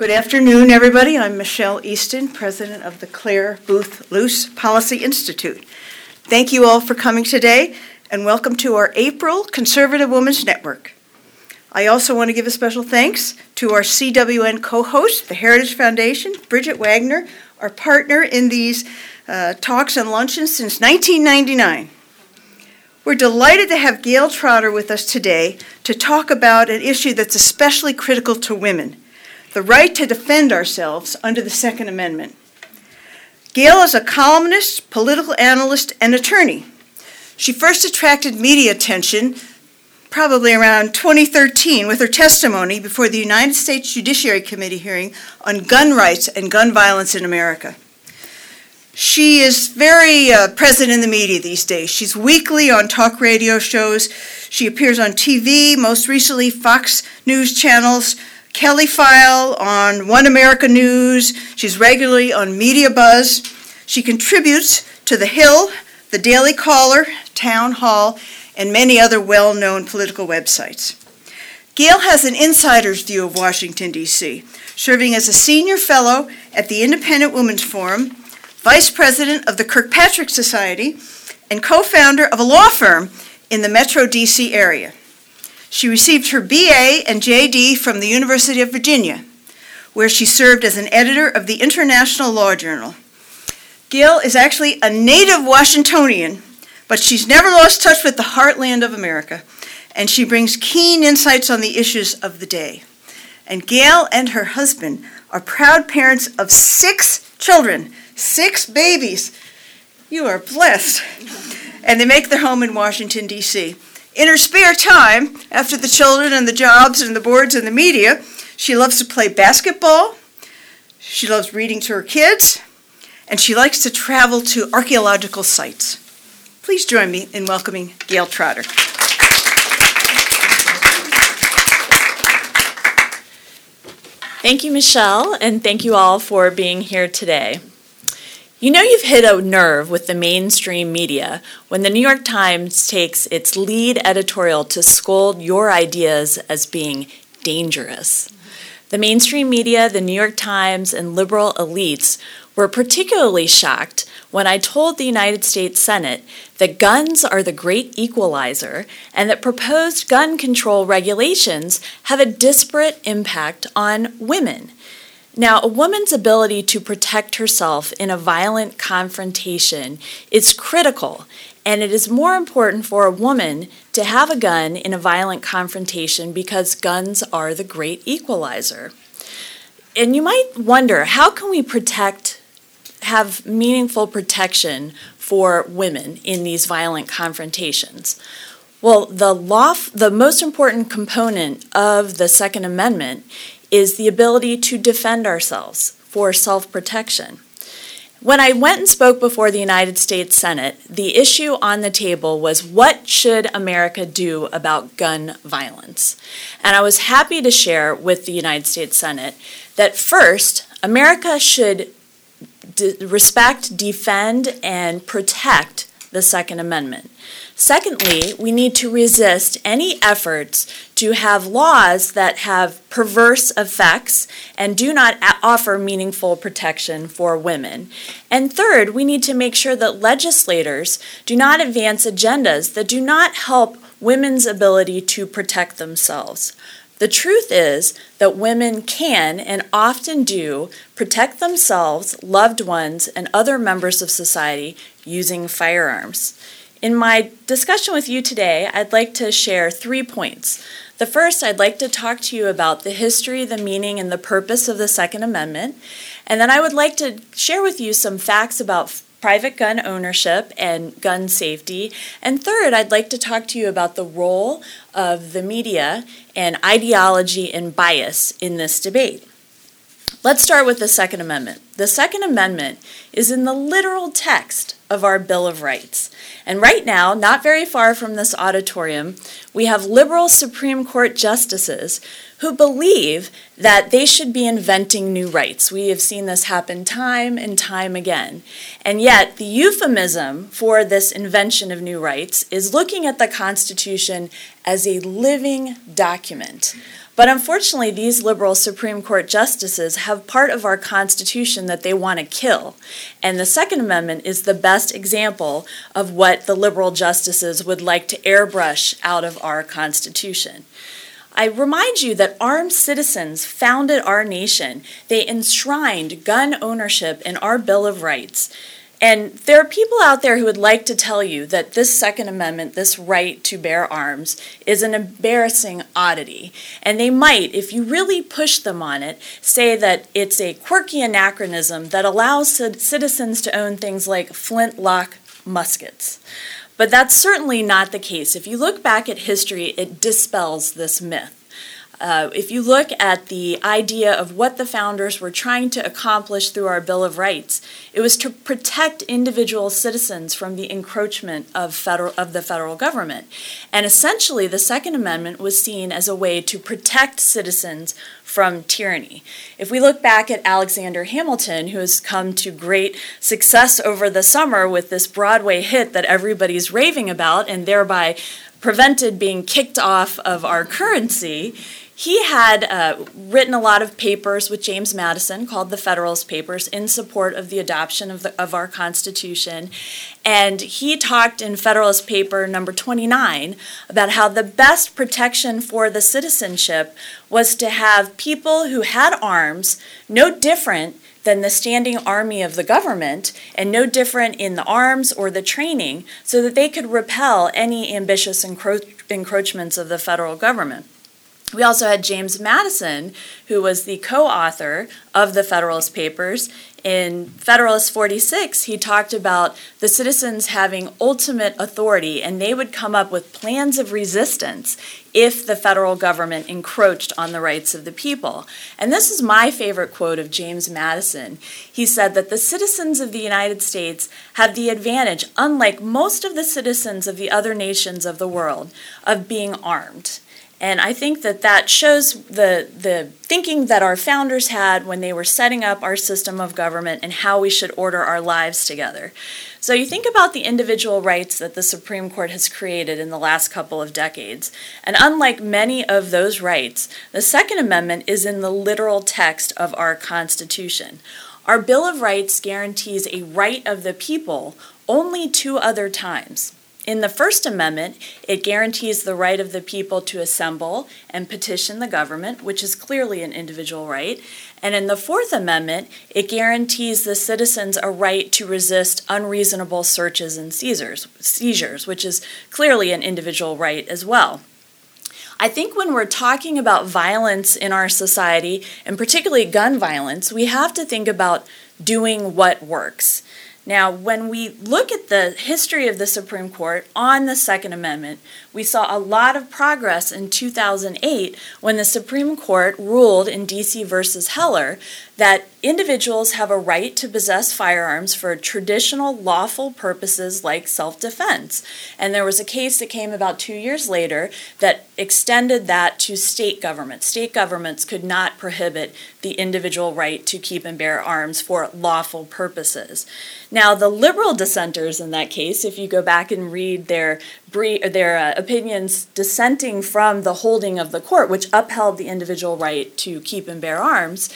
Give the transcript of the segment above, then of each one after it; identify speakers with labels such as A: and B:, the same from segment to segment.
A: Good afternoon, everybody. I'm Michelle Easton, president of the Clare Boothe Luce Policy Institute. Thank you all for coming today, and welcome to our April Conservative Women's Network. I also want to give a special thanks to our CWN co host, the Heritage Foundation, Bridgett Wagner, our partner in these uh, talks and luncheons since 1999. We're delighted to have Gayle Trotter with us today to talk about an issue that's especially critical to women the right to defend ourselves under the Second Amendment. Gayle is a columnist, political analyst, and attorney. She first attracted media attention probably around 2013 with her testimony before the United States Judiciary Committee hearing on gun rights and gun violence in America. She is very uh, present in the media these days. She's weekly on talk radio shows. She appears on TV, most recently Fox News channels, Kelly File on One America News. She's regularly on MediaBuzz. She contributes to The Hill, The Daily Caller, Townhall, and many other well known political websites. Gayle has an insider's view of Washington, D.C., serving as a senior fellow at the Independent Women's Forum vice president of the Kirkpatrick Society, and co founder of a law firm in the Metro DC area. She received her BA and JD from the University of Virginia, where she served as an editor of the International Law Journal. Gayle is actually a native Washingtonian, but she's never lost touch with the heartland of America, and she brings keen insights on the issues of the day. And Gayle and her husband are proud parents of six children Six babies. You are blessed. And they make their home in Washington, D.C. In her spare time, after the children and the jobs and the boards and the media, she loves to play basketball. She loves reading to her kids. And she likes to travel to archaeological sites. Please join me in welcoming Gayle Trotter.
B: Thank you, Michelle, and thank you all for being here today. You know you've hit a nerve with the mainstream media when the New York Times takes its lead editorial to scold your ideas as being dangerous. The mainstream media, the New York Times, and liberal elites were particularly shocked when I told the United States Senate that guns are the great equalizer and that proposed gun control regulations have a disparate impact on women now, a woman's ability to protect herself in a violent confrontation is critical, and it is more important for a woman to have a gun in a violent confrontation because guns are the great equalizer. And you might wonder how can we protect, have meaningful protection for women in these violent confrontations? Well, the law, the most important component of the Second Amendment is the ability to defend ourselves for self protection. When I went and spoke before the United States Senate, the issue on the table was what should America do about gun violence? And I was happy to share with the United States Senate that first, America should respect, defend, and protect the Second Amendment. Secondly, we need to resist any efforts to have laws that have perverse effects and do not offer meaningful protection for women. And third, we need to make sure that legislators do not advance agendas that do not help women's ability to protect themselves. The truth is that women can and often do protect themselves, loved ones, and other members of society using firearms. In my discussion with you today, I'd like to share three points. The first, I'd like to talk to you about the history, the meaning, and the purpose of the Second Amendment. And then I would like to share with you some facts about private gun ownership and gun safety. And third, I'd like to talk to you about the role of the media and ideology and bias in this debate. Let's start with the Second Amendment. The Second Amendment is in the literal text of our Bill of Rights. And right now, not very far from this auditorium, we have liberal Supreme Court justices who believe that they should be inventing new rights. We have seen this happen time and time again. And yet, the euphemism for this invention of new rights is looking at the Constitution as a living document. But unfortunately, these liberal Supreme Court justices have part of our Constitution that they want to kill. And the Second Amendment is the best example of what the liberal justices would like to airbrush out of our Constitution. I remind you that armed citizens founded our nation. They enshrined gun ownership in our Bill of Rights. And there are people out there who would like to tell you that this Second Amendment, this right to bear arms, is an embarrassing oddity. And they might, if you really push them on it, say that it's a quirky anachronism that allows citizens to own things like flintlock muskets. But that's certainly not the case. If you look back at history, it dispels this myth. Uh, if you look at the idea of what the founders were trying to accomplish through our Bill of Rights, it was to protect individual citizens from the encroachment of, federal, of the federal government. And essentially, the Second Amendment was seen as a way to protect citizens from tyranny. If we look back at Alexander Hamilton, who has come to great success over the summer with this Broadway hit that everybody's raving about and thereby prevented being kicked off of our currency, he had uh, written a lot of papers with James Madison called the Federalist Papers in support of the adoption of, the, of our Constitution. And he talked in Federalist Paper number 29 about how the best protection for the citizenship was to have people who had arms, no different than the standing army of the government, and no different in the arms or the training, so that they could repel any ambitious encro- encroachments of the federal government. We also had James Madison, who was the co author of the Federalist Papers. In Federalist 46, he talked about the citizens having ultimate authority and they would come up with plans of resistance if the federal government encroached on the rights of the people. And this is my favorite quote of James Madison. He said that the citizens of the United States have the advantage, unlike most of the citizens of the other nations of the world, of being armed. And I think that that shows the, the thinking that our founders had when they were setting up our system of government and how we should order our lives together. So you think about the individual rights that the Supreme Court has created in the last couple of decades. And unlike many of those rights, the Second Amendment is in the literal text of our Constitution. Our Bill of Rights guarantees a right of the people only two other times in the First Amendment, it guarantees the right of the people to assemble and petition the government, which is clearly an individual right. And in the Fourth Amendment, it guarantees the citizens a right to resist unreasonable searches and seizures, seizures, which is clearly an individual right as well. I think when we're talking about violence in our society, and particularly gun violence, we have to think about doing what works. Now, when we look at the history of the Supreme Court on the Second Amendment, we saw a lot of progress in 2008 when the Supreme Court ruled in DC versus Heller that individuals have a right to possess firearms for traditional lawful purposes like self defense. And there was a case that came about two years later that extended that to state governments. State governments could not prohibit the individual right to keep and bear arms for lawful purposes. Now, the liberal dissenters in that case, if you go back and read their their uh, opinions dissenting from the holding of the court, which upheld the individual right to keep and bear arms,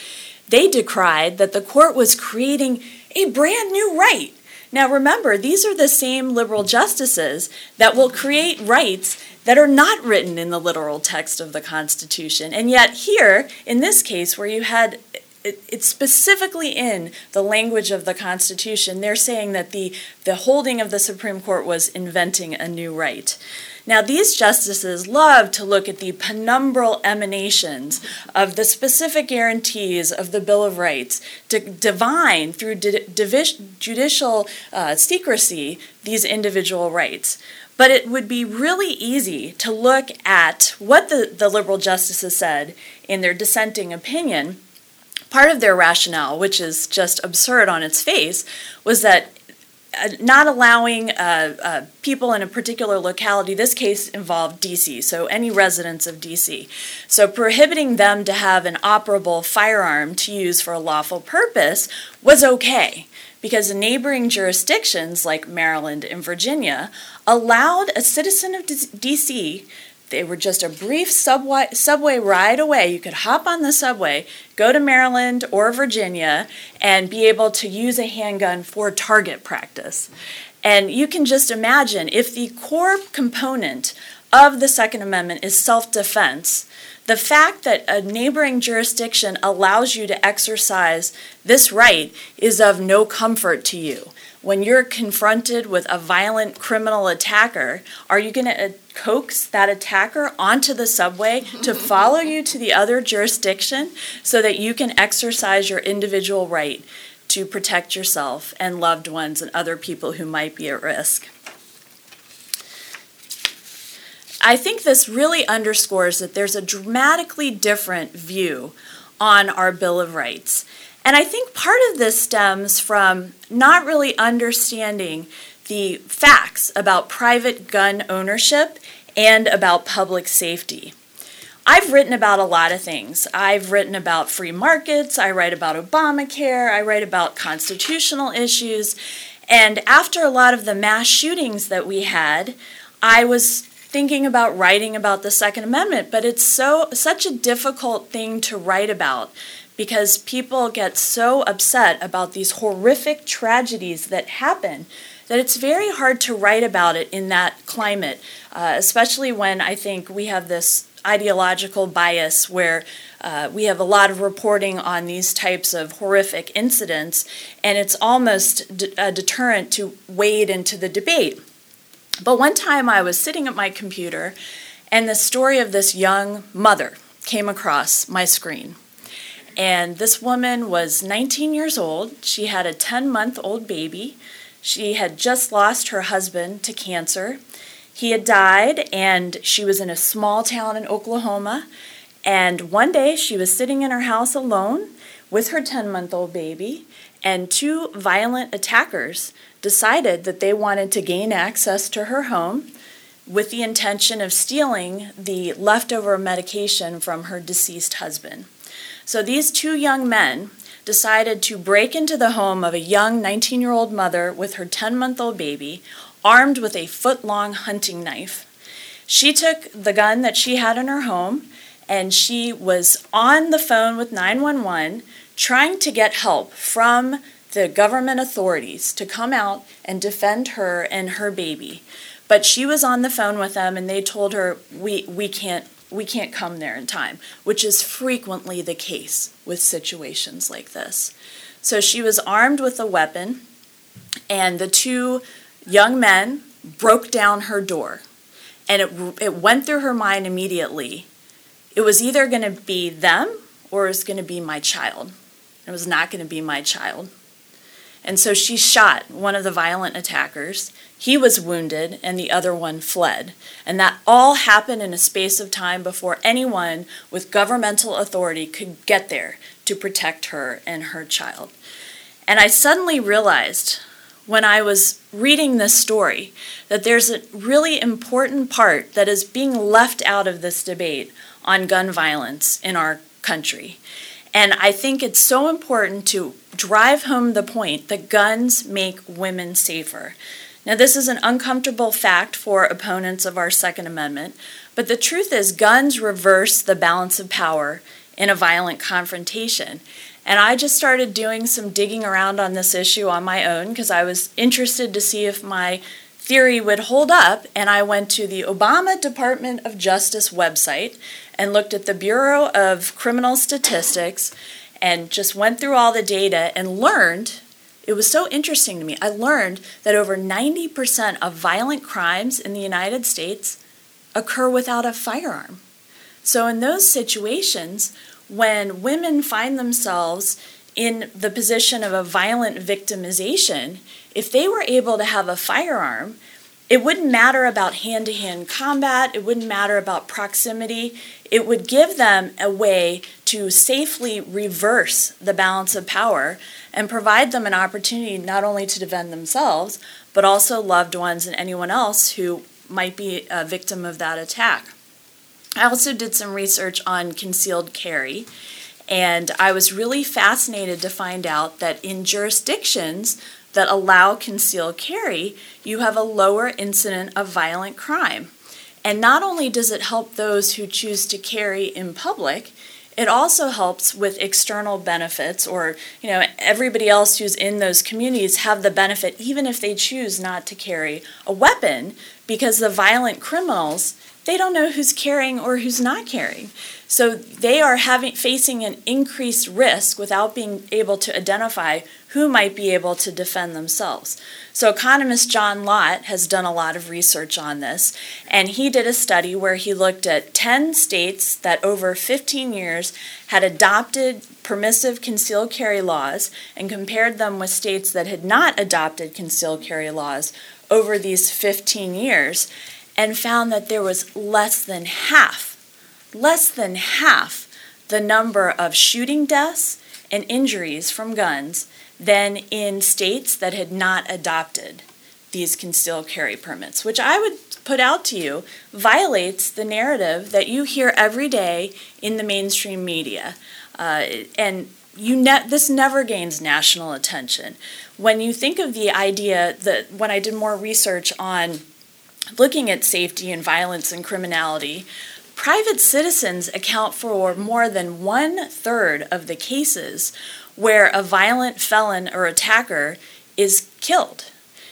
B: they decried that the court was creating a brand new right. Now, remember, these are the same liberal justices that will create rights that are not written in the literal text of the Constitution. And yet, here, in this case, where you had it's specifically in the language of the Constitution, they're saying that the, the holding of the Supreme Court was inventing a new right. Now, these justices love to look at the penumbral emanations of the specific guarantees of the Bill of Rights to divine through judicial uh, secrecy these individual rights. But it would be really easy to look at what the, the liberal justices said in their dissenting opinion. Part of their rationale, which is just absurd on its face, was that uh, not allowing uh, uh, people in a particular locality, this case involved DC, so any residents of DC. So prohibiting them to have an operable firearm to use for a lawful purpose was okay because neighboring jurisdictions like Maryland and Virginia allowed a citizen of DC they were just a brief subway, subway ride away. You could hop on the subway, go to Maryland or Virginia, and be able to use a handgun for target practice. And you can just imagine if the core component of the Second Amendment is self defense, the fact that a neighboring jurisdiction allows you to exercise this right is of no comfort to you when you're confronted with a violent criminal attacker, are you going to coax that attacker onto the subway to follow you to the other jurisdiction so that you can exercise your individual right to protect yourself and loved ones and other people who might be at risk? I think this really underscores that there's a dramatically different view on our Bill of Rights. And I think part of this stems from not really understanding the facts about private gun ownership and about public safety. I've written about a lot of things. I've written about free markets, I write about Obamacare, I write about constitutional issues. And after a lot of the mass shootings that we had, I was thinking about writing about the Second Amendment, but it's so such a difficult thing to write about because people get so upset about these horrific tragedies that happen that it's very hard to write about it in that climate, uh, especially when I think we have this ideological bias where uh, we have a lot of reporting on these types of horrific incidents, and it's almost a deterrent to wade into the debate. But one time I was sitting at my computer, and the story of this young mother came across my screen. And this woman was 19 years old. She had a 10 month old baby. She had just lost her husband to cancer. He had died, and she was in a small town in Oklahoma. And one day she was sitting in her house alone with her 10 month old baby, and two violent attackers decided that they wanted to gain access to her home with the intention of stealing the leftover medication from her deceased husband. So these two young men decided to break into the home of a young 19 year old mother with her 10 month old baby, armed with a foot long hunting knife. She took the gun that she had in her home and she was on the phone with 911 trying to get help from the government authorities to come out and defend her and her baby. But she was on the phone with them and they told her, We, we can't we can't come there in time, which is frequently the case with situations like this. So she was armed with a weapon, and the two young men broke down her door. And it, it went through her mind immediately. It was either going to be them or it was going to be my child. It was not going to be my child. And so she shot one of the violent attackers. He was wounded, and the other one fled. And that all happened in a space of time before anyone with governmental authority could get there to protect her and her child. And I suddenly realized when I was reading this story that there's a really important part that is being left out of this debate on gun violence in our country. And I think it's so important to drive home the point that guns make women safer. Now, this is an uncomfortable fact for opponents of our Second Amendment, but the truth is, guns reverse the balance of power in a violent confrontation. And I just started doing some digging around on this issue on my own because I was interested to see if my theory would hold up. And I went to the Obama Department of Justice website and looked at the Bureau of Criminal Statistics and just went through all the data and learned it was so interesting to me. I learned that over 90% of violent crimes in the United States occur without a firearm. So, in those situations, when women find themselves in the position of a violent victimization, if they were able to have a firearm, it wouldn't matter about hand to hand combat, it wouldn't matter about proximity it would give them a way to safely reverse the balance of power and provide them an opportunity not only to defend themselves, but also loved ones and anyone else who might be a victim of that attack. I also did some research on concealed carry, and I was really fascinated to find out that in jurisdictions that allow concealed carry, you have a lower incident of violent crime. And not only does it help those who choose to carry in public, it also helps with external benefits or you know everybody else who's in those communities have the benefit even if they choose not to carry a weapon because the violent criminals they don't know who's carrying or who's not carrying. So they are having facing an increased risk without being able to identify who might be able to defend themselves. So economist John Lott has done a lot of research on this, and he did a study where he looked at 10 states that over 15 years had adopted permissive concealed carry laws and compared them with states that had not adopted concealed carry laws over these 15 years and found that there was less than half, less than half the number of shooting deaths and injuries from guns than in states that had not adopted these concealed carry permits, which I would put out to you violates the narrative that you hear every day in the mainstream media. Uh, and you ne- this never gains national attention. When you think of the idea that when I did more research on looking at safety and violence and criminality, private citizens account for more than one third of the cases where a violent felon or attacker is killed.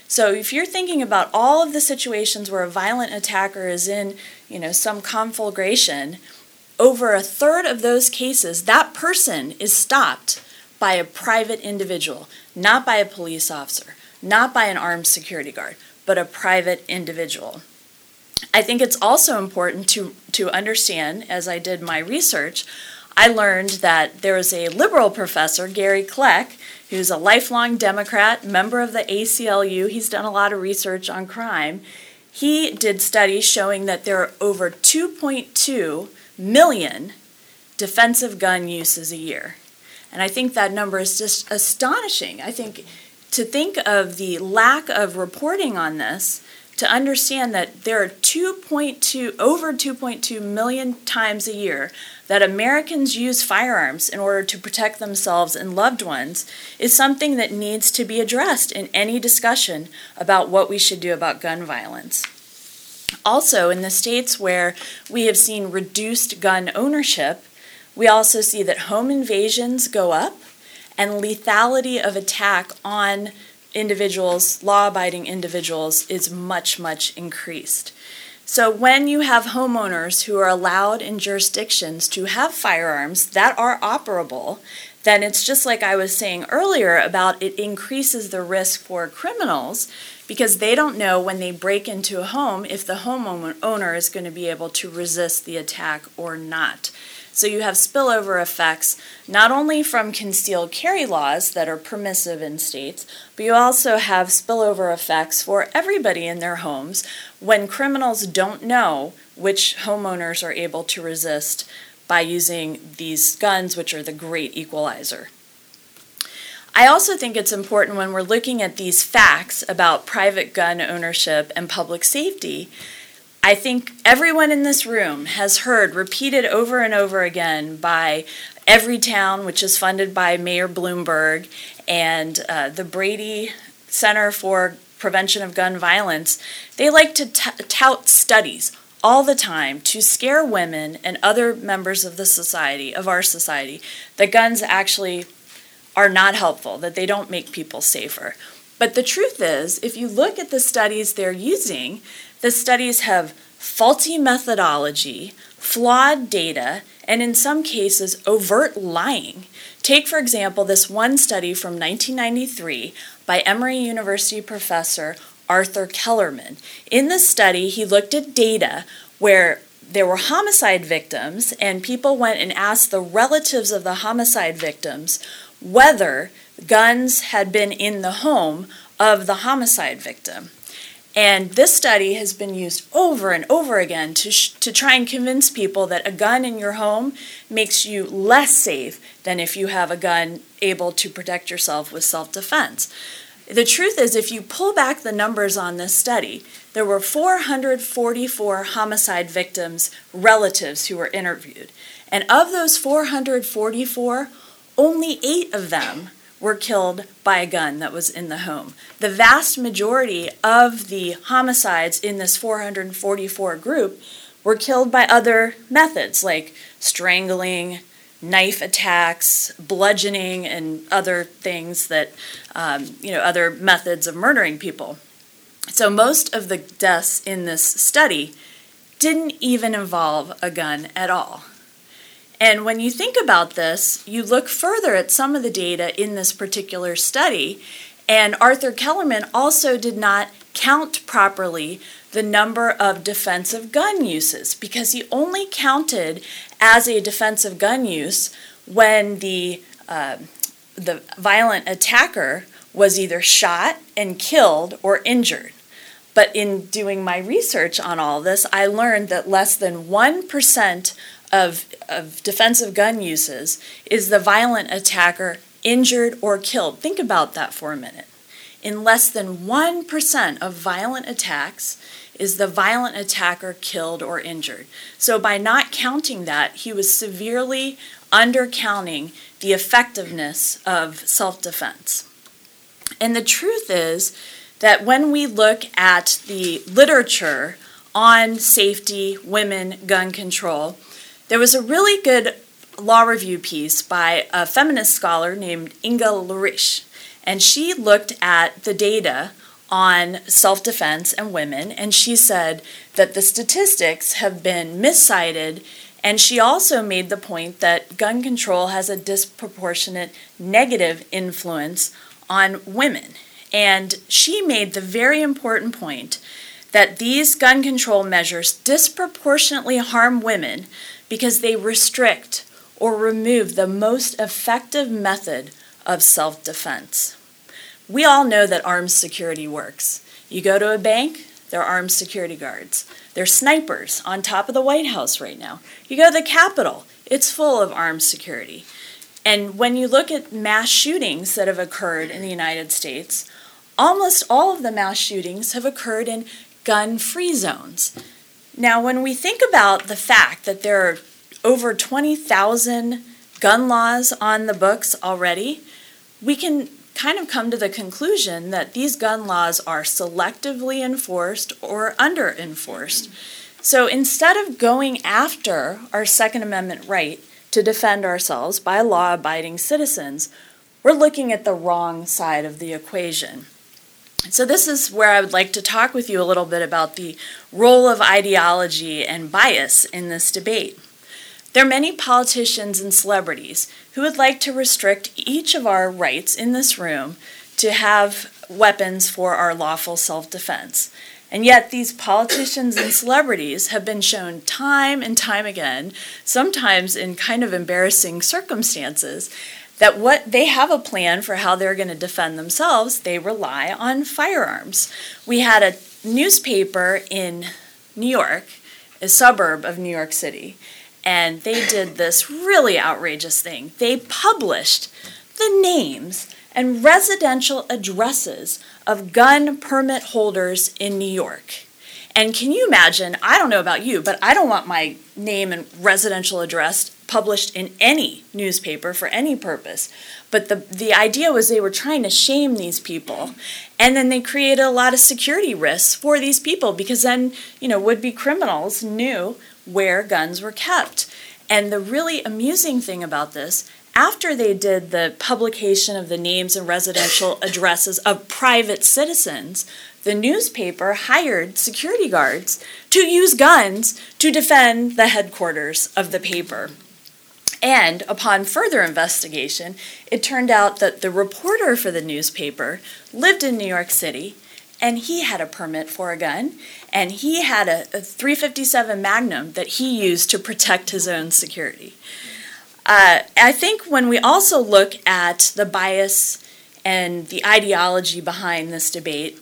B: So if you're thinking about all of the situations where a violent attacker is in, you know, some conflagration, over a third of those cases, that person is stopped by a private individual, not by a police officer, not by an armed security guard, but a private individual. I think it's also important to, to understand, as I did my research, I learned that there is a liberal professor, Gary Kleck, who's a lifelong Democrat, member of the ACLU. He's done a lot of research on crime. He did studies showing that there are over 2.2 million defensive gun uses a year. And I think that number is just astonishing. I think to think of the lack of reporting on this, to understand that there are 2.2 over 2.2 million times a year that Americans use firearms in order to protect themselves and loved ones is something that needs to be addressed in any discussion about what we should do about gun violence. Also, in the states where we have seen reduced gun ownership, we also see that home invasions go up and lethality of attack on individuals, law abiding individuals, is much, much increased. So, when you have homeowners who are allowed in jurisdictions to have firearms that are operable, then it's just like I was saying earlier about it increases the risk for criminals because they don't know when they break into a home if the homeowner is going to be able to resist the attack or not. So you have spillover effects not only from concealed carry laws that are permissive in states, but you also have spillover effects for everybody in their homes when criminals don't know which homeowners are able to resist by using these guns, which are the great equalizer. I also think it's important when we're looking at these facts about private gun ownership and public safety I think everyone in this room has heard repeated over and over again by Everytown, which is funded by Mayor Bloomberg, and uh, the Brady Center for Prevention of Gun Violence. They like to t- tout studies all the time to scare women and other members of the society, of our society, that guns actually are not helpful, that they don't make people safer. But the truth is, if you look at the studies they're using, the studies have faulty methodology, flawed data, and in some cases, overt lying. Take, for example, this one study from 1993 by Emory University professor Arthur Kellermann. In this study, he looked at data where there were homicide victims, and people went and asked the relatives of the homicide victims whether guns had been in the home of the homicide victim. And this study has been used over and over again to, sh- to try and convince people that a gun in your home makes you less safe than if you have a gun able to protect yourself with self defense. The truth is, if you pull back the numbers on this study, there were 444 homicide victims' relatives who were interviewed. And of those 444, only eight of them were killed by a gun that was in the home. The vast majority of the homicides in this 444 group were killed by other methods like strangling, knife attacks, bludgeoning, and other things that, um, you know, other methods of murdering people. So most of the deaths in this study didn't even involve a gun at all. And when you think about this, you look further at some of the data in this particular study, and Arthur Kellermann also did not count properly the number of defensive gun uses because he only counted as a defensive gun use when the uh, the violent attacker was either shot and killed or injured. But in doing my research on all this, I learned that less than 1% of, of defensive gun uses is the violent attacker injured or killed. Think about that for a minute. In less than 1% of violent attacks is the violent attacker killed or injured. So by not counting that, he was severely undercounting the effectiveness of self defense. And the truth is that when we look at the literature on safety, women, gun control, there was a really good law review piece by a feminist scholar named Inge Larish, and she looked at the data on self defense and women, and she said that the statistics have been miscited. And she also made the point that gun control has a disproportionate negative influence on women. And she made the very important point that these gun control measures disproportionately harm women because they restrict or remove the most effective method of self defense. We all know that armed security works. You go to a bank, there are armed security guards. There are snipers on top of the White House right now. You go to the Capitol, it's full of armed security. And when you look at mass shootings that have occurred in the United States, almost all of the mass shootings have occurred in gun free zones. Now, when we think about the fact that there are over 20,000 gun laws on the books already, we can kind of come to the conclusion that these gun laws are selectively enforced or under enforced. So instead of going after our Second Amendment right to defend ourselves by law abiding citizens, we're looking at the wrong side of the equation. So, this is where I would like to talk with you a little bit about the role of ideology and bias in this debate. There are many politicians and celebrities who would like to restrict each of our rights in this room to have weapons for our lawful self defense. And yet, these politicians and celebrities have been shown time and time again, sometimes in kind of embarrassing circumstances, that what they have a plan for how they're going to defend themselves, they rely on firearms. We had a newspaper in New York, a suburb of New York City, and they did this really outrageous thing. They published the names and residential addresses of gun permit holders in New York. And can you imagine? I don't know about you, but I don't want my name and residential address published in any newspaper for any purpose. But the, the idea was they were trying to shame these people. And then they created a lot of security risks for these people because then, you know, would be criminals knew where guns were kept. And the really amusing thing about this, after they did the publication of the names and residential addresses of private citizens, the newspaper hired security guards to use guns to defend the headquarters of the paper. And upon further investigation, it turned out that the reporter for the newspaper lived in New York City and he had a permit for a gun and he had a, a 357 Magnum that he used to protect his own security. Uh, I think when we also look at the bias and the ideology behind this debate,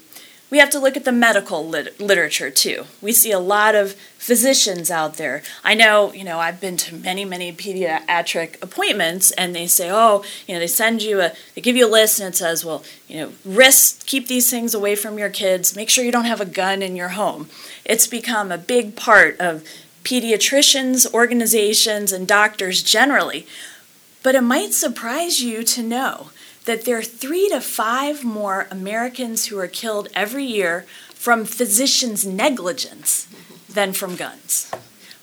B: we have to look at the medical lit- literature too. We see a lot of physicians out there. I know, you know, I've been to many, many pediatric appointments, and they say, oh, you know, they send you a, they give you a list, and it says, well, you know, risk, keep these things away from your kids. Make sure you don't have a gun in your home. It's become a big part of pediatricians, organizations, and doctors generally. But it might surprise you to know that there are three to five more Americans who are killed every year from physicians' negligence than from guns.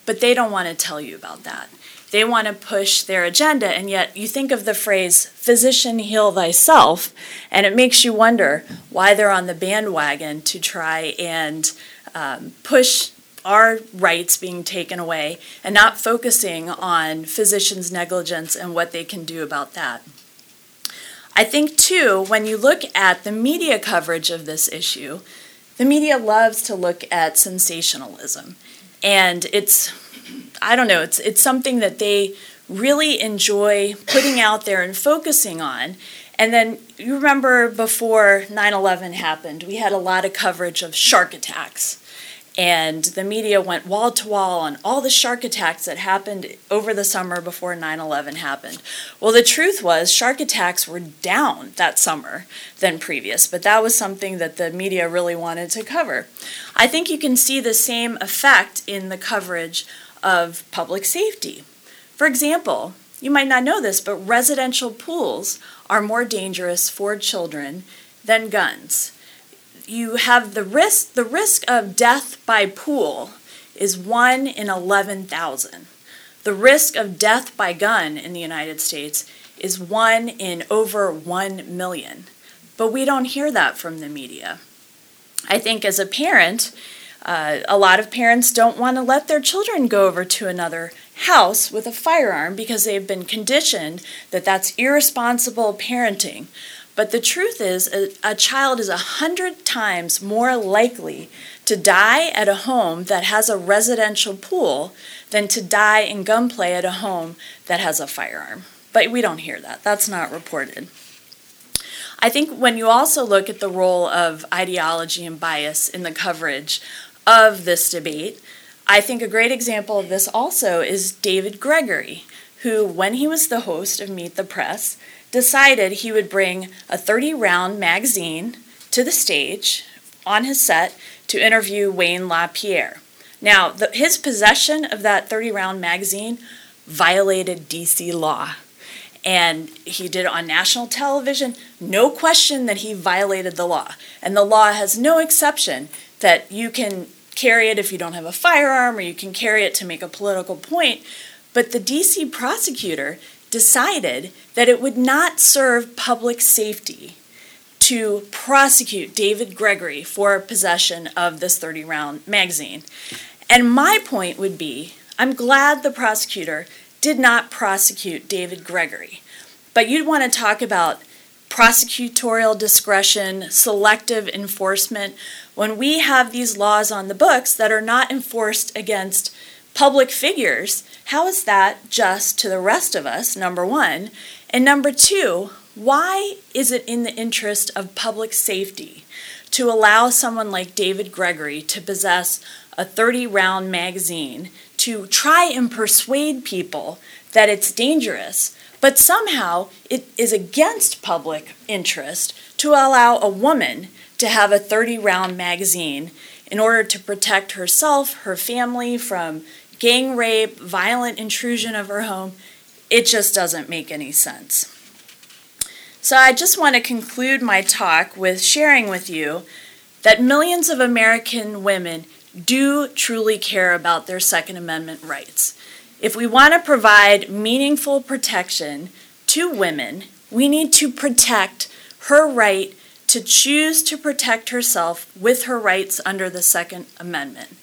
B: But they don't want to tell you about that. They want to push their agenda, and yet you think of the phrase, physician heal thyself, and it makes you wonder why they're on the bandwagon to try and um, push our rights being taken away and not focusing on physicians' negligence and what they can do about that. I think, too, when you look at the media coverage of this issue, the media loves to look at sensationalism. And it's, I don't know, it's, it's something that they really enjoy putting out there and focusing on. And then you remember before 9 11 happened, we had a lot of coverage of shark attacks and the media went wall to wall on all the shark attacks that happened over the summer before 9 11 happened. Well, the truth was, shark attacks were down that summer than previous, but that was something that the media really wanted to cover. I think you can see the same effect in the coverage of public safety. For example, you might not know this, but residential pools are more dangerous for children than guns you have the risk the risk of death by pool is 1 in 11,000. The risk of death by gun in the United States is 1 in over 1 million. But we don't hear that from the media. I think as a parent, uh, a lot of parents don't want to let their children go over to another house with a firearm because they've been conditioned that that's irresponsible parenting. But the truth is, a, a child is a hundred times more likely to die at a home that has a residential pool than to die in gunplay at a home that has a firearm. But we don't hear that. That's not reported. I think when you also look at the role of ideology and bias in the coverage of this debate, I think a great example of this also is David Gregory, who, when he was the host of Meet the Press, decided he would bring a 30 round magazine to the stage on his set to interview Wayne LaPierre. Now, the, his possession of that 30 round magazine violated DC law. And he did it on national television. No question that he violated the law. And the law has no exception that you can carry it if you don't have a firearm or you can carry it to make a political point. But the DC prosecutor decided that it would not serve public safety to prosecute David Gregory for possession of this 30 round magazine. And my point would be I'm glad the prosecutor did not prosecute David Gregory. But you'd want to talk about prosecutorial discretion, selective enforcement, when we have these laws on the books that are not enforced against public figures, how is that just to the rest of us, number one? And number two, why is it in the interest of public safety to allow someone like David Gregory to possess a 30 round magazine to try and persuade people that it's dangerous, but somehow it is against public interest to allow a woman to have a 30 round magazine in order to protect herself, her family from gang rape, violent intrusion of her home. It just doesn't make any sense. So I just want to conclude my talk with sharing with you that millions of American women do truly care about their Second Amendment rights. If we want to provide meaningful protection to women, we need to protect her right to choose to protect herself with her rights under the Second Amendment.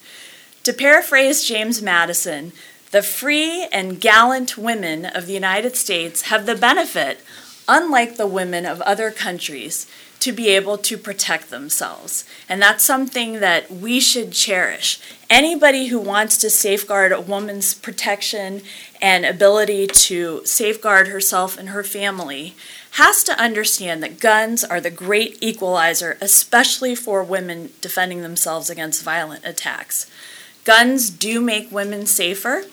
B: To paraphrase James Madison, the free and gallant women of the United States have the benefit, unlike the women of other countries, to be able to protect themselves. And that's something that we should cherish. Anybody who wants to safeguard a woman's protection and ability to safeguard herself and her family has to understand that guns are the great equalizer, especially for women defending themselves against violent attacks. Guns do make women safer.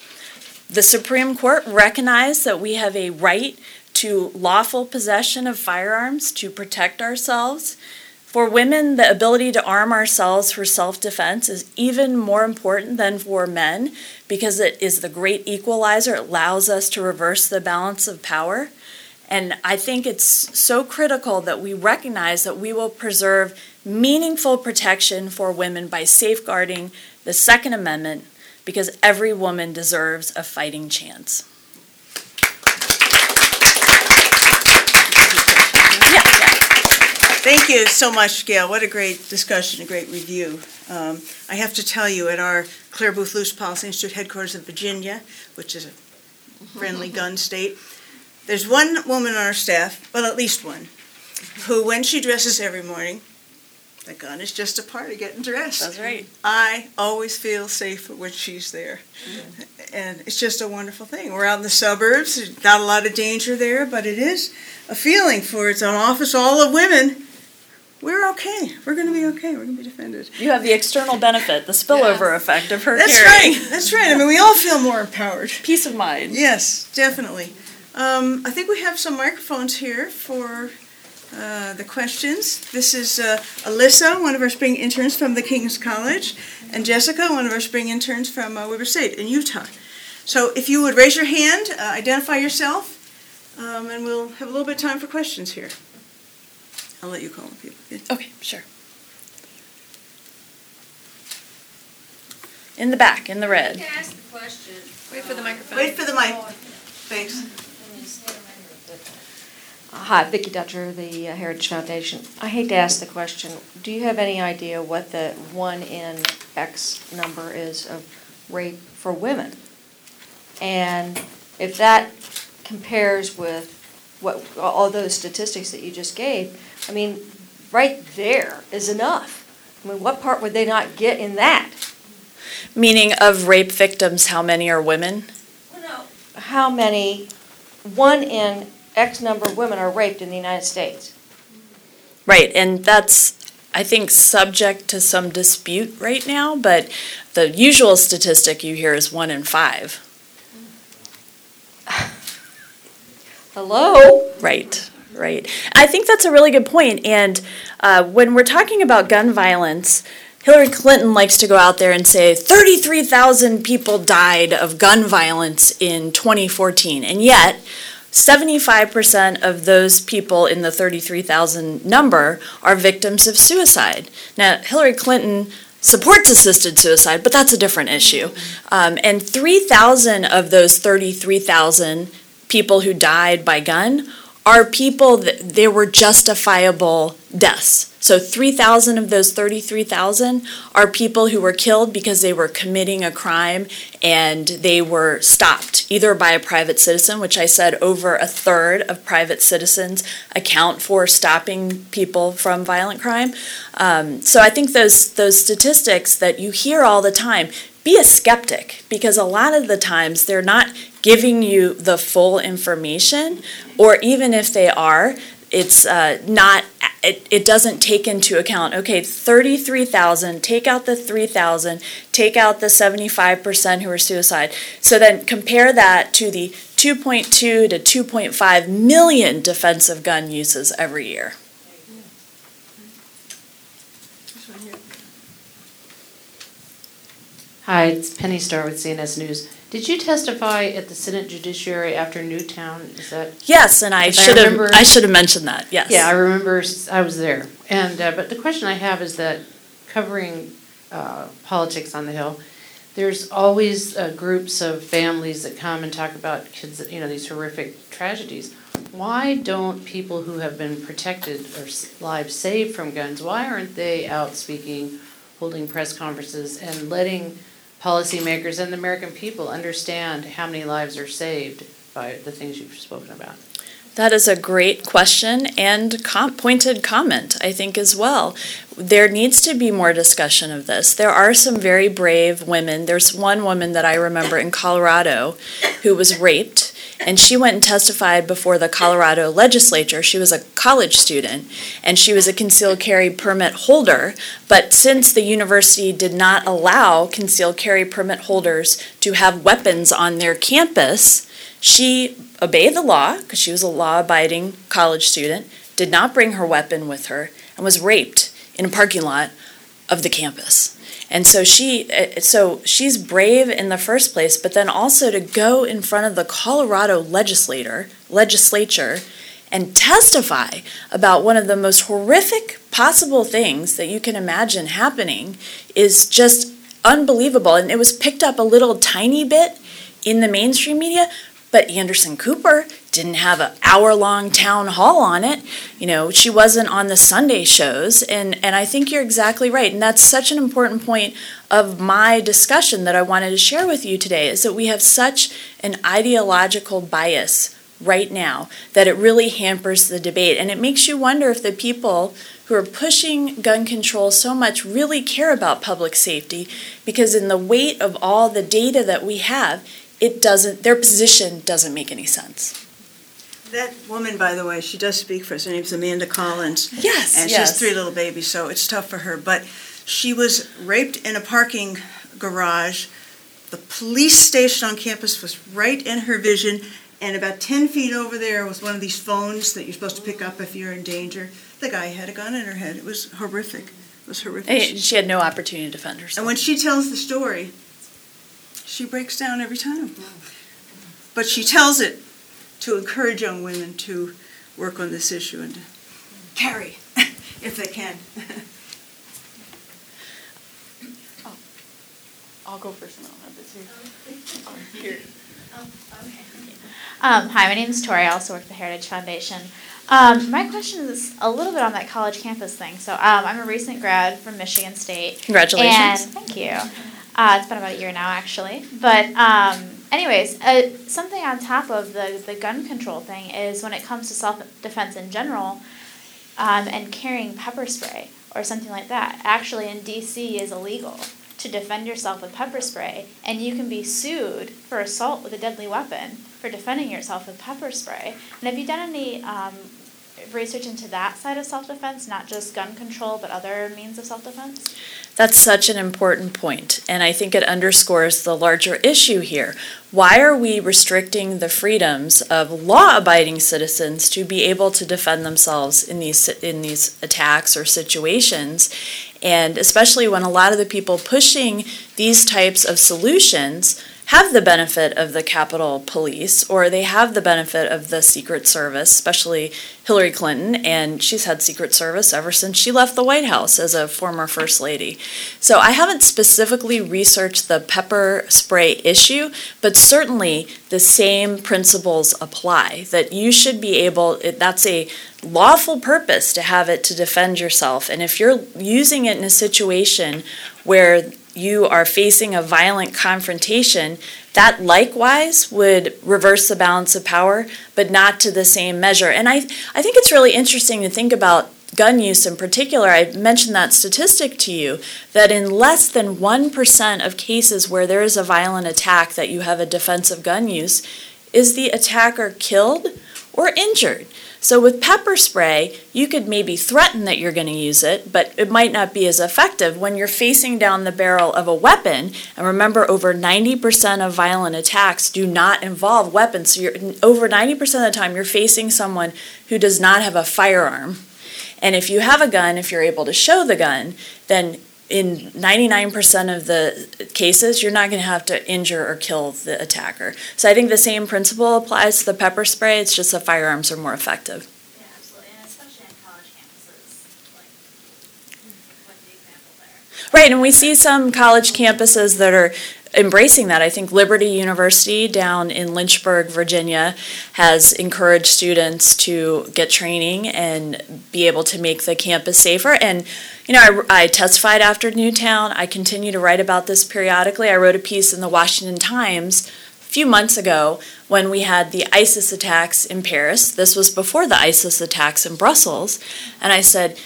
B: The Supreme Court recognized that we have a right to lawful possession of firearms to protect ourselves. For women, the ability to arm ourselves for self defense is even more important than for men because it is the great equalizer. It allows us to reverse the balance of power. And I think it's so critical that we recognize that we will preserve meaningful protection for women by safeguarding the Second Amendment because every woman deserves a fighting chance.
A: Thank you so much, Gayle. What a great discussion, a great review. Um, I have to tell you, at our Clare Boothe Luce Policy Institute headquarters in Virginia, which is a friendly gun state, there's one woman on our staff, well, at least one, who, when she dresses every morning, the gun is just a part of getting dressed.
B: That's right.
A: I always feel safe when she's there. And it's just a wonderful thing. We're out in the suburbs, not a lot of danger there, but it is a feeling for it's an office all of women. We're okay. We're going to be okay. We're going to be defended.
B: You have the external benefit, the spillover effect of her
A: That's
B: carrying.
A: right. That's right. I mean, we all feel more empowered.
B: Peace of mind.
A: Yes, definitely. Um, I think we have some microphones here for uh, the questions. This is uh, Alyssa, one of our spring interns from the King's College, and Jessica, one of our spring interns from uh, Weber State in Utah. So if you would raise your hand, uh, identify yourself, um, and we'll have a little bit of time for questions here. I'll let you call on people. Yeah.
B: Okay, sure. In the back, in the red.
C: Can ask the question?
D: Wait for the microphone.
A: Wait for the mic. Thanks.
C: Hi, Vicki Dutcher, the uh, Heritage Foundation. I hate to ask the question, do you have any idea what the one in X number is of rape for women? And if that compares with what, all those statistics that you just gave, I mean, right there is enough. I mean, what part would they not get in that?
B: Meaning of rape victims, how many are women?
C: How many, one in X number of women are raped in the United States?
B: Right, and that's, I think, subject to some dispute right now, but the usual statistic you hear is one in five.
C: Hello?
B: Right, right. I think that's a really good point. And uh, when we're talking about gun violence, Hillary Clinton likes to go out there and say 33,000 people died of gun violence in 2014. And yet, 75% of those people in the 33,000 number are victims of suicide. Now, Hillary Clinton supports assisted suicide, but that's a different issue. Um, and 3,000 of those 33,000 people who died by gun are people that there were justifiable deaths. So 3,000 of those 33,000 are people who were killed because they were committing a crime and they were stopped either by a private citizen, which I said over a third of private citizens account for stopping people from violent crime. Um, so I think those those statistics that you hear all the time. Be a skeptic because a lot of the times they're not giving you the full information, or even if they are, it's uh, not it, it doesn't take into account okay 33000 take out the 3000 take out the 75% who are suicide. So then compare that to the 2.2 to 2.5 million defensive gun uses every year
E: Hi, it's Penny Starr with CNS News. Did you testify at the Senate Judiciary after Newtown? Is that?
B: yes and i
E: I
B: should have
E: remember-
B: i should have mentioned that yes
E: Yeah, I remember, s- I was there. And, uh, but the question I have is that covering uh, politics on the Hill, there's always uh, groups of families that come and talk about kids, that, you know, these horrific tragedies. Why don't people who have been protected or s- lives saved from guns, why aren't they out speaking, holding press conferences and letting policymakers and the American people understand how many lives are saved by the things you've spoken about?
B: That is a great question and com- pointed comment, I think, as well. There needs to be more discussion of this. There are some very brave women. There's one woman that I remember in Colorado who was raped, and she went and testified before the Colorado legislature. She was a college student, and she was a concealed carry permit holder. But since the university did not allow concealed carry permit holders to have weapons on their campus, she obeyed the law because she was a law abiding college student, did not bring her weapon with her, and was raped in a parking lot of the campus. And so she eh, so she's brave in the first place, but then also to go in front of the Colorado legislator legislature and testify about one of the most horrific possible things that you can imagine happening is just unbelievable. And it was picked up a little tiny bit in the mainstream media, but Anderson Cooper didn't have an hour long town hall on it. You know, she wasn't on the Sunday shows. And, and I think you're exactly right. And that's such an important point of my discussion that I wanted to share with you today is that we have such an ideological bias right now that it really hampers the debate. And it makes you wonder if the people who are pushing gun control so much really care about public safety because, in the weight of all the data that we have, it doesn't, their position doesn't make any sense.
A: That woman, by the way, she does speak for us. Her name's Amanda Collins.
B: Yes,
A: And she has three little babies, so it's tough for her. But she was raped in a parking garage. The police station on campus was right in her vision, and about 10 feet over there was one of these phones that you're supposed to pick up if you're in danger. The guy had a gun in her head. It was horrific. It was horrific.
B: And she had no opportunity to defend herself.
A: And when she tells the story, she breaks down every time. But she tells it to encourage young women to work on this issue and to carry if they can.
B: I'll go first and I'll have this here.
D: Um, hi, my name is Tori. I also work at the Heritage Foundation. Um, my question is a little bit on that college campus thing. So um, I'm a recent grad from Michigan State.
B: Congratulations.
D: And thank you. Uh, it's been about a year now, actually. But um, anyways, uh, something on top of the, the gun control thing is when it comes to self-defense in general um, and carrying pepper spray or something like that, actually in D.C. is illegal to defend yourself with pepper spray, and you can be sued for assault with a deadly weapon for defending yourself with pepper spray. And have you done any um, research into that side of self defense, not just gun control, but other means of self defense?
B: That's such an important point, and I think it underscores the larger issue here. Why are we restricting the freedoms of law-abiding citizens to be able to defend themselves in these in these attacks or situations? And especially when a lot of the people pushing these types of solutions have the benefit of the Capitol Police or they have the benefit of the Secret Service, especially Hillary Clinton, and she's had Secret Service ever since she left the White House as a former First Lady. So I haven't specifically researched the pepper spray issue, but certainly the same principles apply that you should be able, that's a lawful purpose to have it to defend yourself. And if you're using it in a situation where you are facing a violent confrontation, that likewise would reverse the balance of power, but not to the same measure. And I, I think it's really interesting to think about gun use in particular. I mentioned that statistic to you that in less than 1% of cases where there is a violent attack that you have a defensive gun use, is the attacker killed or injured. So with pepper spray, you could maybe threaten that you're going to use it, but it might not be as effective when you're facing down the barrel of a weapon. And remember, over 90% of violent attacks do not involve weapons. So you're over 90% of the time you're facing someone who does not have a firearm. And if you have a gun, if you're able to show the gun, then in 99% of the cases, you're not going to have to injure or kill the attacker. So I think the same principle applies to the pepper spray. It's just the firearms are more effective.
D: Yeah, absolutely, and especially on college campuses, like, like the example there.
B: Right, and we see some college campuses that are embracing that. I think Liberty University down in Lynchburg, Virginia, has encouraged students to get training and be able to make the campus safer. And, you know, I, I testified after Newtown. I continue to write about this periodically. I wrote a piece in the Washington Times a few months ago when we had the ISIS attacks in Paris. This was before the ISIS attacks in Brussels. And I said,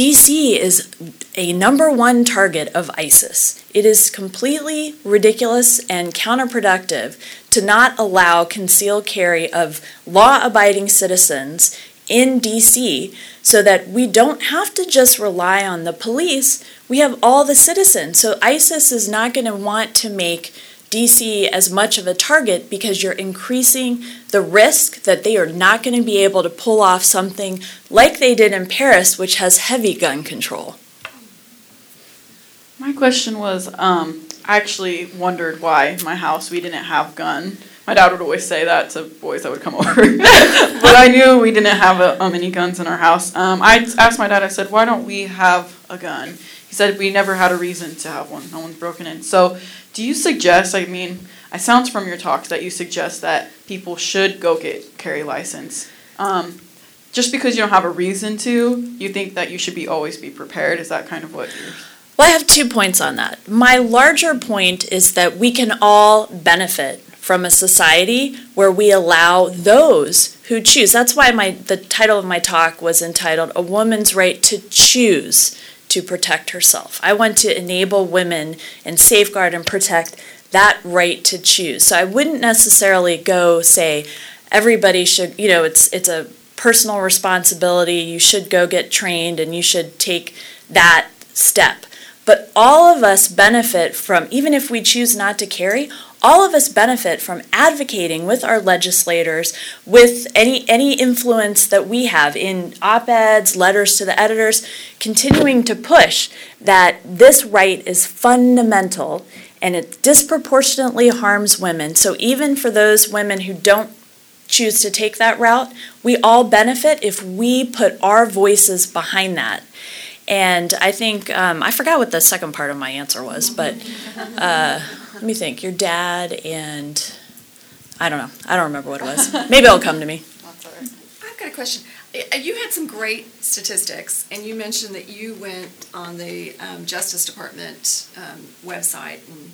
B: DC is a number one target of ISIS. It is completely ridiculous and counterproductive to not allow concealed carry of law abiding citizens in DC so that we don't have to just rely on the police. We have all the citizens. So ISIS is not going to want to make DC as much of a target because you're increasing the risk that they are not going to be able to pull off something like they did in Paris, which has heavy gun control.
F: My question was um, I actually wondered why my house we didn't have gun. My dad would always say that to boys that would come over, but I knew we didn't have a, um, any guns in our house. Um, I asked my dad. I said, "Why don't we have a gun?" He said, "We never had a reason to have one. No one's broken in." So do you suggest, I mean, it sounds from your talks that you suggest that people should go get carry license. Um, just because you don't have a reason to, you think that you should be always be prepared? Is that kind of what you're
B: Well, I have two points on that. My larger point is that we can all benefit from a society where we allow those who choose. That's why my the title of my talk was entitled A Woman's Right to Choose to protect herself. I want to enable women and safeguard and protect that right to choose. So I wouldn't necessarily go say everybody should, you know, it's it's a personal responsibility. You should go get trained and you should take that step. But all of us benefit from even if we choose not to carry, all of us benefit from advocating with our legislators, with any any influence that we have in op-eds, letters to the editors, continuing to push that this right is fundamental and it disproportionately harms women. So even for those women who don't choose to take that route, we all benefit if we put our voices behind that. And I think um, I forgot what the second part of my answer was, but uh, let me think. Your dad and I don't know. I don't remember what it was. Maybe it'll come to me.
G: I've got a question. Uh, You had some great statistics, and you mentioned that you went on the um, Justice Department um, website and,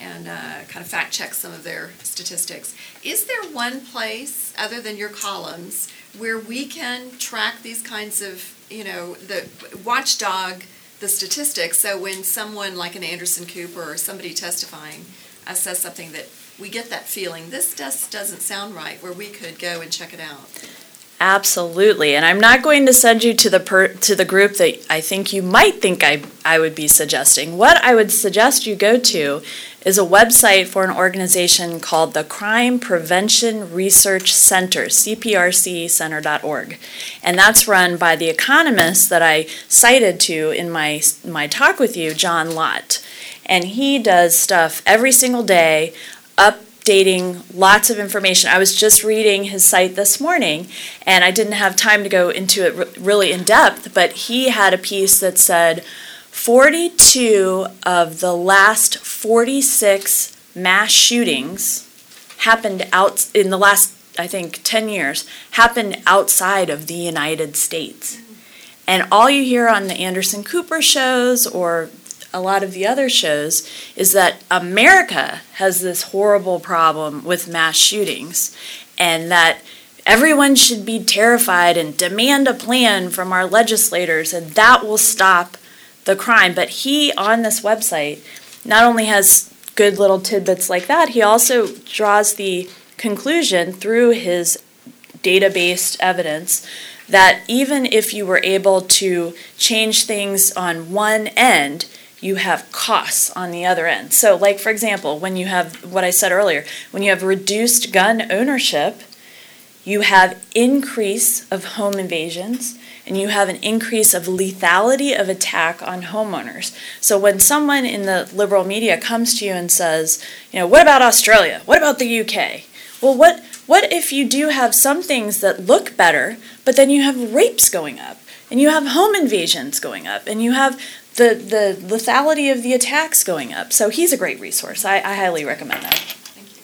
G: and uh, kind of fact checked some of their statistics. Is there one place, other than your columns, where we can track these kinds of, you know, the watchdog, the statistics, so when someone like an Anderson Cooper or somebody testifying uh, says something that we get that feeling, this doesn't sound right, where we could go and check it out?
B: Absolutely, and I'm not going to send you to the per, to the group that I think you might think I I would be suggesting. What I would suggest you go to is a website for an organization called the Crime Prevention Research Center, cprccenter.org, and that's run by the economist that I cited to in my my talk with you, John Lott, and he does stuff every single day up updating lots of information. I was just reading his site this morning, and I didn't have time to go into it re- really in depth, but he had a piece that said 42 of the last 46 mass shootings happened out in the last, I think, 10 years, happened outside of the United States. And all you hear on the Anderson Cooper shows or a lot of the other shows is that America has this horrible problem with mass shootings and that everyone should be terrified and demand a plan from our legislators and that will stop the crime. But he, on this website, not only has good little tidbits like that, he also draws the conclusion through his data based evidence that even if you were able to change things on one end, you have costs on the other end. So, like for example, when you have what I said earlier, when you have reduced gun ownership, you have increase of home invasions and you have an increase of lethality of attack on homeowners. So when someone in the liberal media comes to you and says, you know, what about Australia? What about the UK? Well, what what if you do have some things that look better, but then you have rapes going up? and you have home invasions going up, and you have the, the lethality of the attacks going up. So he's a great resource. I, I highly recommend that.
G: Thank you.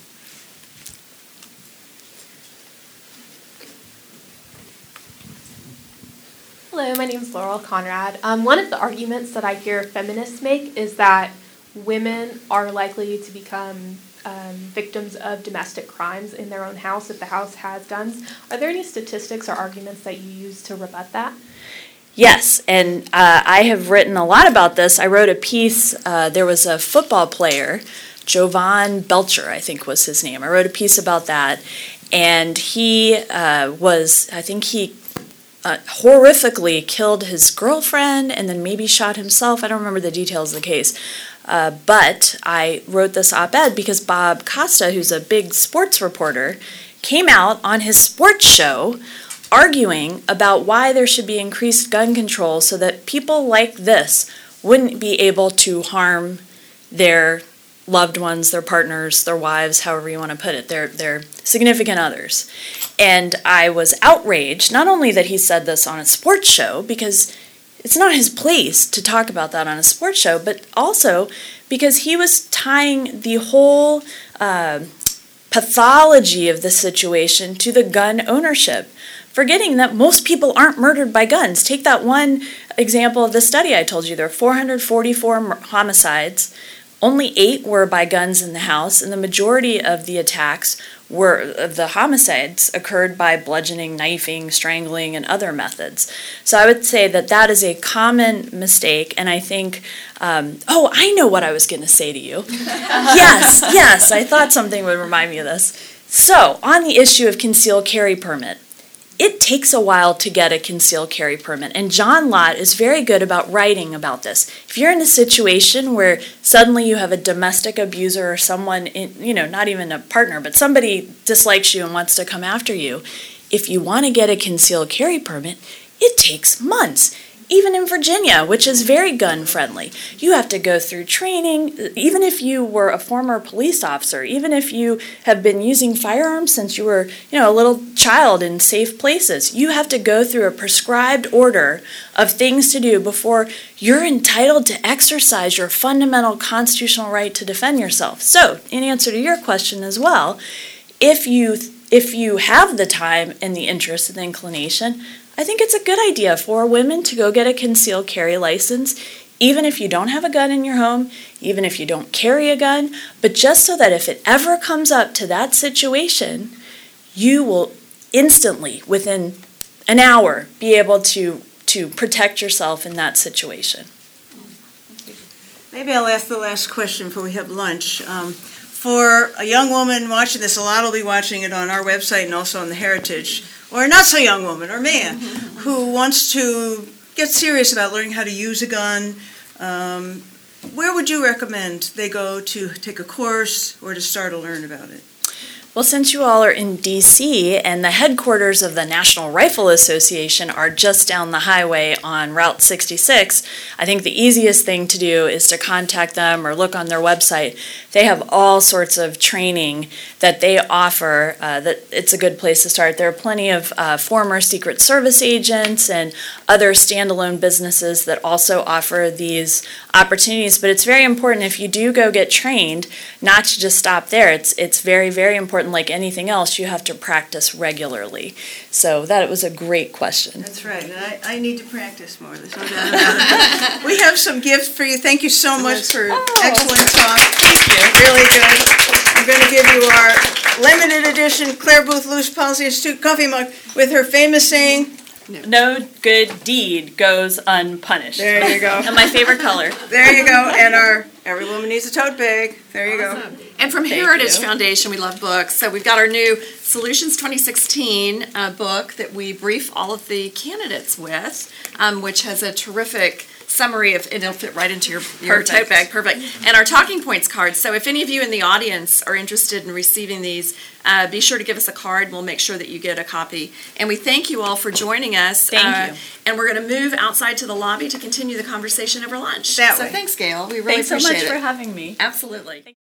H: Hello, my name is Laurel Conrad. Um, one of the arguments that I hear feminists make is that women are likely to become um, victims of domestic crimes in their own house if the house has guns. Are there any statistics or arguments that you use to rebut that?
B: Yes, and uh, I have written a lot about this. I wrote a piece, uh, there was a football player, Jovan Belcher, I think was his name. I wrote a piece about that, and he uh, was, I think he uh, horrifically killed his girlfriend and then maybe shot himself. I don't remember the details of the case. Uh, but I wrote this op ed because Bob Costas, who's a big sports reporter, came out on his sports show arguing about why there should be increased gun control so that people like this wouldn't be able to harm their loved ones, their partners, their wives, however you want to put it, their their significant others. And I was outraged not only that he said this on a sports show because it's not his place to talk about that on a sports show, but also because he was tying the whole uh, pathology of the situation to the gun ownership, forgetting that most people aren't murdered by guns. Take that one example of the study I told you. There are 444 homicides only eight were by guns in the house, and the majority of the attacks were of the homicides occurred by bludgeoning, knifing, strangling, and other methods. So I would say that that is a common mistake, and I think, um, oh, I know what I was going to say to you. yes, yes, I thought something would remind me of this. So, on the issue of concealed carry permit, it takes a while to get a concealed carry permit. And John Lott is very good about writing about this. If you're in a situation where suddenly you have a domestic abuser or someone, in, you know, not even a partner, but somebody dislikes you and wants to come after you, if you want to get a concealed carry permit, it takes months even in Virginia, which is very gun friendly, you have to go through training. Even if you were a former police officer, even if you have been using firearms since you were, you know, a little child in safe places, you have to go through a prescribed order of things to do before you're entitled to exercise your fundamental constitutional right to defend yourself. So, in answer to your question as well, if you if you have the time and the interest and the inclination, I think it's a good idea for women to go get a concealed carry license, even if you don't have a gun in your home, even if you don't carry a gun, but just so that if it ever comes up to that situation, you will instantly, within an hour, be able to, to protect yourself in that situation.
A: Maybe I'll ask the last question before we have lunch. Um, for a young woman watching this, a lot will be watching it on our website and also on the Heritage or not so young woman or man who wants to get serious about learning how to use a gun, um, where would you recommend they go to take a course or to start to learn about it?
B: Well, since you all are in DC and the headquarters of the National Rifle Association are just down the highway on Route 66, I think the easiest thing to do is to contact them or look on their website. They have all sorts of training that they offer. Uh, that it's a good place to start. There are plenty of uh, former Secret Service agents and other standalone businesses that also offer these opportunities. But it's very important if you do go get trained, not to just stop there. It's it's very very important important like anything else, you have to practice regularly. So that was a great question.
A: That's right, and I, I need to practice more, there's no doubt about it. We have some gifts for you, thank you so much for
B: Oh.
A: excellent talk. Thank you. Really good. I'm gonna give you our limited edition Clare Boothe Luce Policy Institute coffee mug with her famous saying,
B: No good deed goes unpunished.
A: there you go,
B: And my favorite color.
A: there you go, and our, every woman needs a tote bag, there you go.
G: And from
B: Thank
G: Heritage
B: you.
G: Foundation, we love books. So we've got our new Solutions 2016 uh, book that we brief all of the candidates with, um, which has a terrific summary of, and it'll fit right into your, your tote bag, perfect. And our talking points cards. So if any of you in the audience are interested in receiving these, uh, be sure to give us a card. We'll make sure that you get a copy. And we thank you all for joining us.
B: Thank
G: Uh,
B: you.
G: And we're going to move outside to the lobby to continue the conversation over lunch.
A: That
G: so
A: way.
G: thanks, Gayle. We really appreciate it.
B: Thanks so much
G: it.
B: for having me.
G: Absolutely.